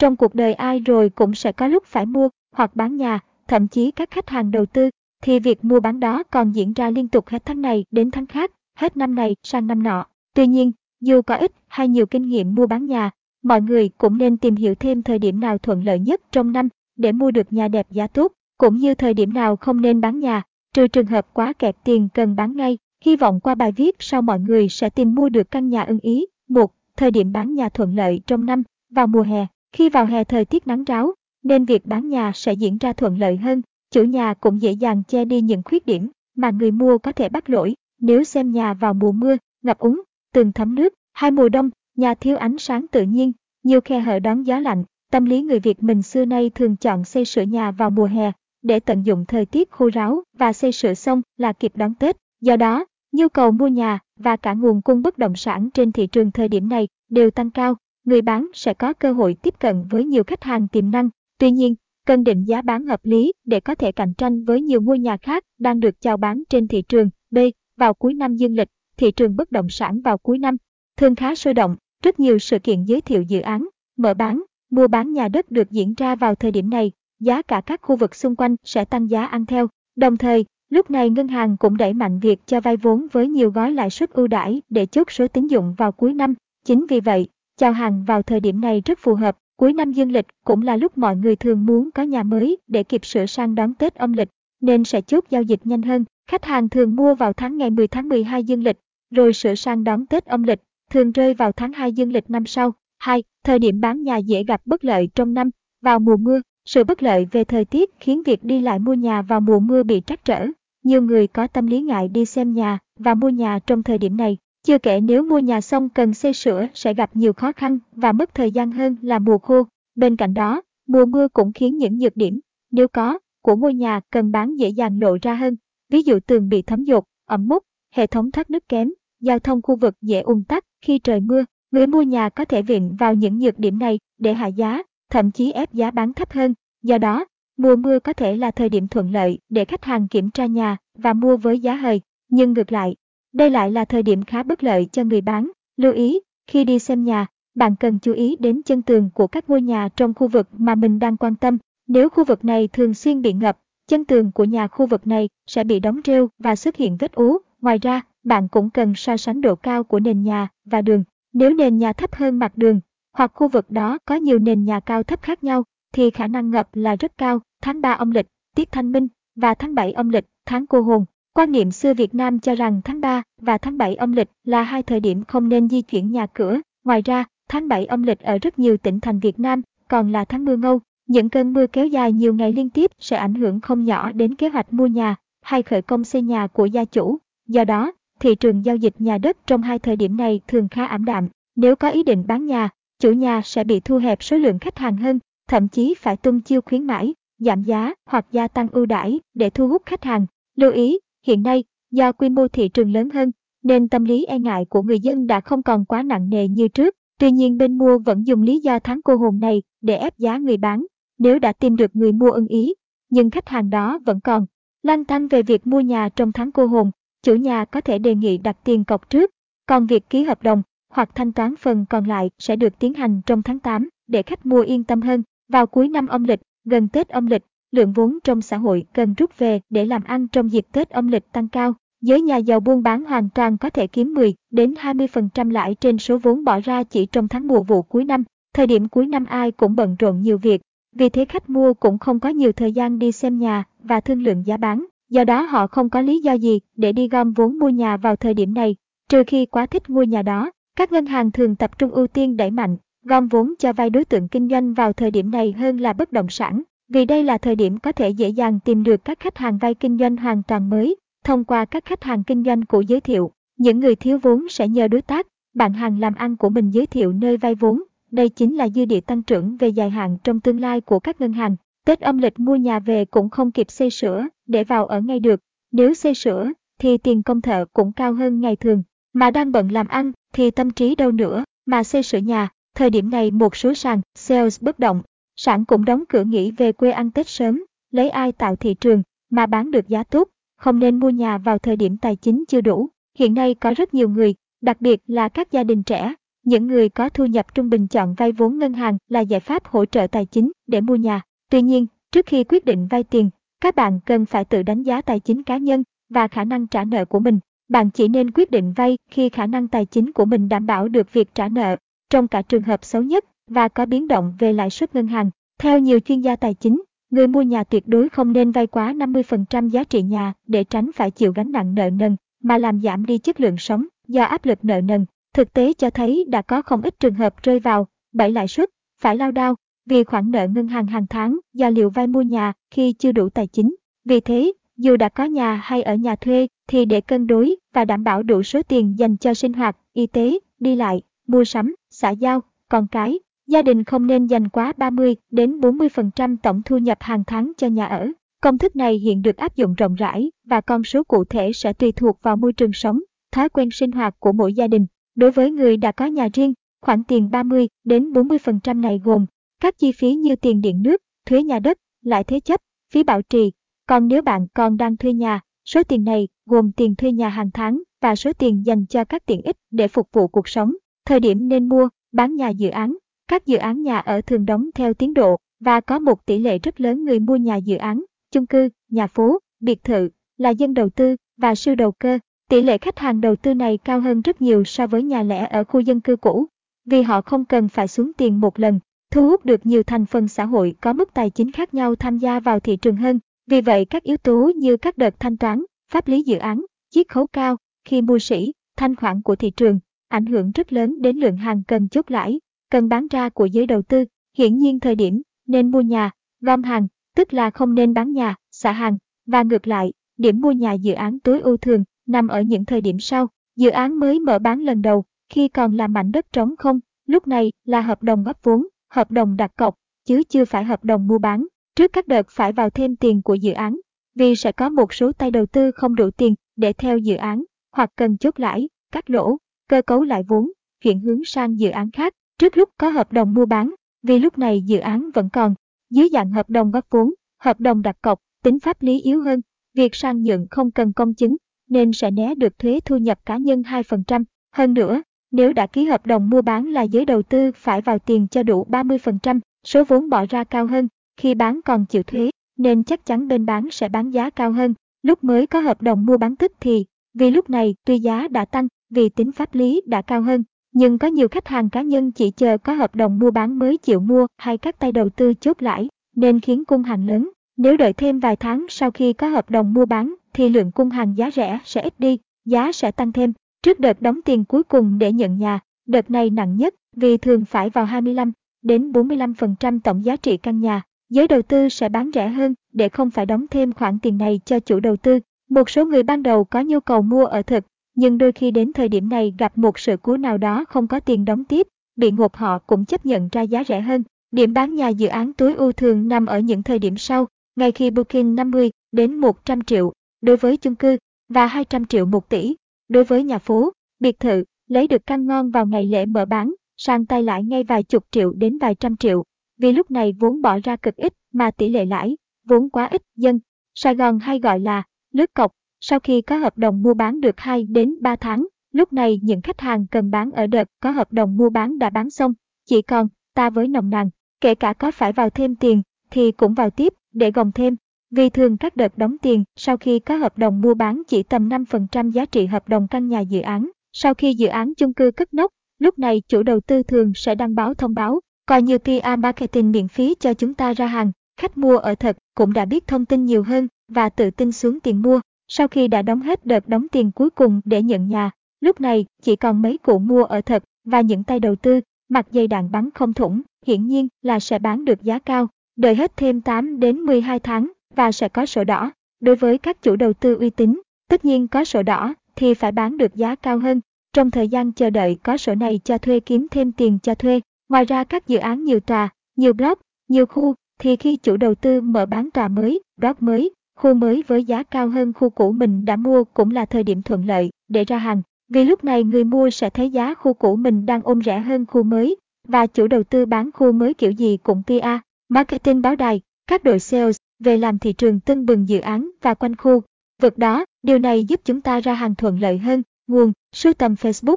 Trong cuộc đời ai rồi cũng sẽ có lúc phải mua hoặc bán nhà, thậm chí các khách hàng đầu tư, thì việc mua bán đó còn diễn ra liên tục hết tháng này đến tháng khác, hết năm này sang năm nọ. Tuy nhiên, dù có ít hay nhiều kinh nghiệm mua bán nhà, mọi người cũng nên tìm hiểu thêm thời điểm nào thuận lợi nhất trong năm để mua được nhà đẹp giá tốt, cũng như thời điểm nào không nên bán nhà, trừ trường hợp quá kẹt tiền cần bán ngay. Hy vọng qua bài viết sau mọi người sẽ tìm mua được căn nhà ưng ý. Một, thời điểm bán nhà thuận lợi trong năm, vào mùa hè. Khi vào hè thời tiết nắng ráo, nên việc bán nhà sẽ diễn ra thuận lợi hơn. Chủ nhà cũng dễ dàng che đi những khuyết điểm mà người mua có thể bắt lỗi. Nếu xem nhà vào mùa mưa, ngập úng, tường thấm nước, hai mùa đông, nhà thiếu ánh sáng tự nhiên, nhiều khe hở đón gió lạnh. Tâm lý người Việt mình xưa nay thường chọn xây sửa nhà vào mùa hè để tận dụng thời tiết khô ráo và xây sửa xong là kịp đón Tết. Do đó, nhu cầu mua nhà và cả nguồn cung bất động sản trên thị trường thời điểm này đều tăng cao. Người bán sẽ có cơ hội tiếp cận với nhiều khách hàng tiềm năng. Tuy nhiên, cần định giá bán hợp lý để có thể cạnh tranh với nhiều ngôi nhà khác đang được chào bán trên thị trường. B. Vào cuối năm dương lịch, thị trường bất động sản vào cuối năm thường khá sôi động, rất nhiều sự kiện giới thiệu dự án, mở bán, mua bán nhà đất được diễn ra vào thời điểm này, giá cả các khu vực xung quanh sẽ tăng giá ăn theo. Đồng thời, lúc này ngân hàng cũng đẩy mạnh việc cho vay vốn với nhiều gói lãi suất ưu đãi để chốt số tín dụng vào cuối năm. Chính vì vậy, chào hàng vào thời điểm này rất phù hợp. Cuối năm dương lịch cũng là lúc mọi người thường muốn có nhà mới để kịp sửa sang đón Tết âm lịch, nên sẽ chốt giao dịch nhanh hơn. Khách hàng thường mua vào tháng ngày 10 tháng 12 dương lịch, rồi sửa sang đón Tết âm lịch, thường rơi vào tháng 2 dương lịch năm sau. 2. Thời điểm bán nhà dễ gặp bất lợi trong năm, vào mùa mưa, sự bất lợi về thời tiết khiến việc đi lại mua nhà vào mùa mưa bị trắc trở. Nhiều người có tâm lý ngại đi xem nhà và mua nhà trong thời điểm này. Chưa kể nếu mua nhà xong cần xây sửa sẽ gặp nhiều khó khăn và mất thời gian hơn là mùa khô. Bên cạnh đó, mùa mưa cũng khiến những nhược điểm, nếu có, của ngôi nhà cần bán dễ dàng lộ ra hơn. Ví dụ tường bị thấm dột, ẩm mốc, hệ thống thoát nước kém, giao thông khu vực dễ ùn tắc khi trời mưa. Người mua nhà có thể viện vào những nhược điểm này để hạ giá, thậm chí ép giá bán thấp hơn. Do đó, mùa mưa có thể là thời điểm thuận lợi để khách hàng kiểm tra nhà và mua với giá hời. Nhưng ngược lại, đây lại là thời điểm khá bất lợi cho người bán. Lưu ý, khi đi xem nhà, bạn cần chú ý đến chân tường của các ngôi nhà trong khu vực mà mình đang quan tâm. Nếu khu vực này thường xuyên bị ngập, chân tường của nhà khu vực này sẽ bị đóng rêu và xuất hiện vết ú. Ngoài ra, bạn cũng cần so sánh độ cao của nền nhà và đường. Nếu nền nhà thấp hơn mặt đường, hoặc khu vực đó có nhiều nền nhà cao thấp khác nhau, thì khả năng ngập là rất cao. Tháng 3 âm lịch, tiết thanh minh, và tháng 7 âm lịch, tháng cô hồn. Quan niệm xưa Việt Nam cho rằng tháng 3 và tháng 7 âm lịch là hai thời điểm không nên di chuyển nhà cửa. Ngoài ra, tháng 7 âm lịch ở rất nhiều tỉnh thành Việt Nam còn là tháng mưa ngâu. Những cơn mưa kéo dài nhiều ngày liên tiếp sẽ ảnh hưởng không nhỏ đến kế hoạch mua nhà hay khởi công xây nhà của gia chủ. Do đó, thị trường giao dịch nhà đất trong hai thời điểm này thường khá ảm đạm. Nếu có ý định bán nhà, chủ nhà sẽ bị thu hẹp số lượng khách hàng hơn, thậm chí phải tung chiêu khuyến mãi, giảm giá hoặc gia tăng ưu đãi để thu hút khách hàng. Lưu ý, hiện nay, do quy mô thị trường lớn hơn, nên tâm lý e ngại của người dân đã không còn quá nặng nề như trước. Tuy nhiên bên mua vẫn dùng lý do tháng cô hồn này để ép giá người bán. Nếu đã tìm được người mua ưng ý, nhưng khách hàng đó vẫn còn lăn tăn về việc mua nhà trong tháng cô hồn, chủ nhà có thể đề nghị đặt tiền cọc trước, còn việc ký hợp đồng hoặc thanh toán phần còn lại sẽ được tiến hành trong tháng 8 để khách mua yên tâm hơn. Vào cuối năm âm lịch, gần Tết âm lịch, lượng vốn trong xã hội cần rút về để làm ăn trong dịp Tết âm lịch tăng cao. Giới nhà giàu buôn bán hoàn toàn có thể kiếm 10 đến 20% lãi trên số vốn bỏ ra chỉ trong tháng mùa vụ cuối năm. Thời điểm cuối năm ai cũng bận rộn nhiều việc, vì thế khách mua cũng không có nhiều thời gian đi xem nhà và thương lượng giá bán. Do đó họ không có lý do gì để đi gom vốn mua nhà vào thời điểm này, trừ khi quá thích ngôi nhà đó. Các ngân hàng thường tập trung ưu tiên đẩy mạnh, gom vốn cho vay đối tượng kinh doanh vào thời điểm này hơn là bất động sản, vì đây là thời điểm có thể dễ dàng tìm được các khách hàng vay kinh doanh hoàn toàn mới, thông qua các khách hàng kinh doanh cũ giới thiệu. Những người thiếu vốn sẽ nhờ đối tác, bạn hàng làm ăn của mình giới thiệu nơi vay vốn. Đây chính là dư địa tăng trưởng về dài hạn trong tương lai của các ngân hàng. Tết âm lịch mua nhà về cũng không kịp xây sửa để vào ở ngay được. Nếu xây sửa thì tiền công thợ cũng cao hơn ngày thường. Mà đang bận làm ăn thì tâm trí đâu nữa mà xây sửa nhà. Thời điểm này một số sàn, sales bất động, sản cũng đóng cửa nghỉ về quê ăn Tết sớm, lấy ai tạo thị trường mà bán được giá tốt, không nên mua nhà vào thời điểm tài chính chưa đủ. Hiện nay có rất nhiều người, đặc biệt là các gia đình trẻ, những người có thu nhập trung bình chọn vay vốn ngân hàng là giải pháp hỗ trợ tài chính để mua nhà. Tuy nhiên, trước khi quyết định vay tiền, các bạn cần phải tự đánh giá tài chính cá nhân và khả năng trả nợ của mình. Bạn chỉ nên quyết định vay khi khả năng tài chính của mình đảm bảo được việc trả nợ trong cả trường hợp xấu nhất và có biến động về lãi suất ngân hàng. Theo nhiều chuyên gia tài chính, người mua nhà tuyệt đối không nên vay quá 50% giá trị nhà để tránh phải chịu gánh nặng nợ nần mà làm giảm đi chất lượng sống do áp lực nợ nần. Thực tế cho thấy đã có không ít trường hợp rơi vào bẫy lãi suất, phải lao đao vì khoản nợ ngân hàng hàng tháng do liệu vay mua nhà khi chưa đủ tài chính. Vì thế, dù đã có nhà hay ở nhà thuê thì để cân đối và đảm bảo đủ số tiền dành cho sinh hoạt, y tế, đi lại, mua sắm, xã giao, con cái, gia đình không nên dành quá 30 đến 40% tổng thu nhập hàng tháng cho nhà ở. Công thức này hiện được áp dụng rộng rãi và con số cụ thể sẽ tùy thuộc vào môi trường sống, thói quen sinh hoạt của mỗi gia đình. Đối với người đã có nhà riêng, khoản tiền 30 đến 40% này gồm các chi phí như tiền điện nước, thuế nhà đất, lãi thế chấp, phí bảo trì. Còn nếu bạn còn đang thuê nhà, số tiền này gồm tiền thuê nhà hàng tháng và số tiền dành cho các tiện ích để phục vụ cuộc sống. Thời điểm nên mua, bán nhà dự án. Các dự án nhà ở thường đóng theo tiến độ và có một tỷ lệ rất lớn người mua nhà dự án, chung cư, nhà phố, biệt thự là dân đầu tư và siêu đầu cơ. Tỷ lệ khách hàng đầu tư này cao hơn rất nhiều so với nhà lẻ ở khu dân cư cũ, vì họ không cần phải xuống tiền một lần, thu hút được nhiều thành phần xã hội có mức tài chính khác nhau tham gia vào thị trường hơn. Vì vậy các yếu tố như các đợt thanh toán, pháp lý dự án, chiết khấu cao khi mua sỉ, thanh khoản của thị trường ảnh hưởng rất lớn đến lượng hàng cần chốt lãi, cần bán ra của giới đầu tư. Hiển nhiên thời điểm nên mua nhà, gom hàng, tức là không nên bán nhà, xả hàng, và ngược lại, điểm mua nhà dự án tối ưu thường nằm ở những thời điểm sau. Dự án mới mở bán lần đầu, khi còn là mảnh đất trống không, lúc này là hợp đồng góp vốn, hợp đồng đặt cọc, chứ chưa phải hợp đồng mua bán. Trước các đợt phải vào thêm tiền của dự án, vì sẽ có một số tay đầu tư không đủ tiền để theo dự án, hoặc cần chốt lãi, cắt lỗ, cơ cấu lại vốn, chuyển hướng sang dự án khác trước lúc có hợp đồng mua bán, vì lúc này dự án vẫn còn dưới dạng hợp đồng góp vốn, hợp đồng đặt cọc, tính pháp lý yếu hơn, việc sang nhượng không cần công chứng nên sẽ né được thuế thu nhập cá nhân 2%. Hơn nữa, nếu đã ký hợp đồng mua bán là giới đầu tư phải vào tiền cho đủ 30%, số vốn bỏ ra cao hơn, khi bán còn chịu thuế, nên chắc chắn bên bán sẽ bán giá cao hơn. Lúc mới có hợp đồng mua bán tức thì, vì lúc này tuy giá đã tăng, vì tính pháp lý đã cao hơn, nhưng có nhiều khách hàng cá nhân chỉ chờ có hợp đồng mua bán mới chịu mua hay các tay đầu tư chốt lãi, nên khiến cung hàng lớn. Nếu đợi thêm vài tháng sau khi có hợp đồng mua bán thì lượng cung hàng giá rẻ sẽ ít đi, giá sẽ tăng thêm. Trước đợt đóng tiền cuối cùng để nhận nhà, đợt này nặng nhất vì thường phải vào 25 đến 45% tổng giá trị căn nhà. Giới đầu tư sẽ bán rẻ hơn để không phải đóng thêm khoản tiền này cho chủ đầu tư. Một số người ban đầu có nhu cầu mua ở thực, nhưng đôi khi đến thời điểm này gặp một sự cố nào đó không có tiền đóng tiếp, bị ngộp họ cũng chấp nhận ra giá rẻ hơn. Điểm bán nhà dự án tối ưu thường nằm ở những thời điểm sau, ngay khi booking 50 đến 100 triệu đối với chung cư và 200 triệu 1 tỷ đối với nhà phố, biệt thự, lấy được căn ngon vào ngày lễ mở bán, sang tay lãi ngay vài chục triệu đến vài trăm triệu, vì lúc này vốn bỏ ra cực ít mà tỷ lệ lãi, vốn quá ít dân. Sài Gòn hay gọi là lướt cọc, sau khi có hợp đồng mua bán được 2 đến 3 tháng, lúc này những khách hàng cần bán ở đợt có hợp đồng mua bán đã bán xong, chỉ còn ta với nồng nàn, kể cả có phải vào thêm tiền thì cũng vào tiếp để gồng thêm. Vì thường các đợt đóng tiền sau khi có hợp đồng mua bán chỉ tầm 5% giá trị hợp đồng căn nhà dự án. Sau khi dự án chung cư cất nóc, lúc này chủ đầu tư thường sẽ đăng báo thông báo, coi như PR marketing miễn phí cho chúng ta ra hàng. Khách mua ở thật cũng đã biết thông tin nhiều hơn và tự tin xuống tiền mua. Sau khi đã đóng hết đợt đóng tiền cuối cùng để nhận nhà, lúc này chỉ còn mấy cụ mua ở thật và những tay đầu tư, mặt dây đạn bắn không thủng, hiển nhiên là sẽ bán được giá cao, đợi hết thêm 8 đến 12 tháng và sẽ có sổ đỏ. Đối với các chủ đầu tư uy tín, tất nhiên có sổ đỏ thì phải bán được giá cao hơn. Trong thời gian chờ đợi có sổ này cho thuê kiếm thêm tiền cho thuê. Ngoài ra các dự án nhiều tòa, nhiều block, nhiều khu thì khi chủ đầu tư mở bán tòa mới, block mới, khu mới với giá cao hơn khu cũ mình đã mua cũng là thời điểm thuận lợi để ra hàng. Vì lúc này người mua sẽ thấy giá khu cũ mình đang ôm rẻ hơn khu mới và chủ đầu tư bán khu mới kiểu gì cũng PR, marketing báo đài, các đội sales về làm thị trường tưng bừng dự án và quanh khu vực đó. Điều này giúp chúng ta ra hàng thuận lợi hơn. Nguồn, sưu tầm Facebook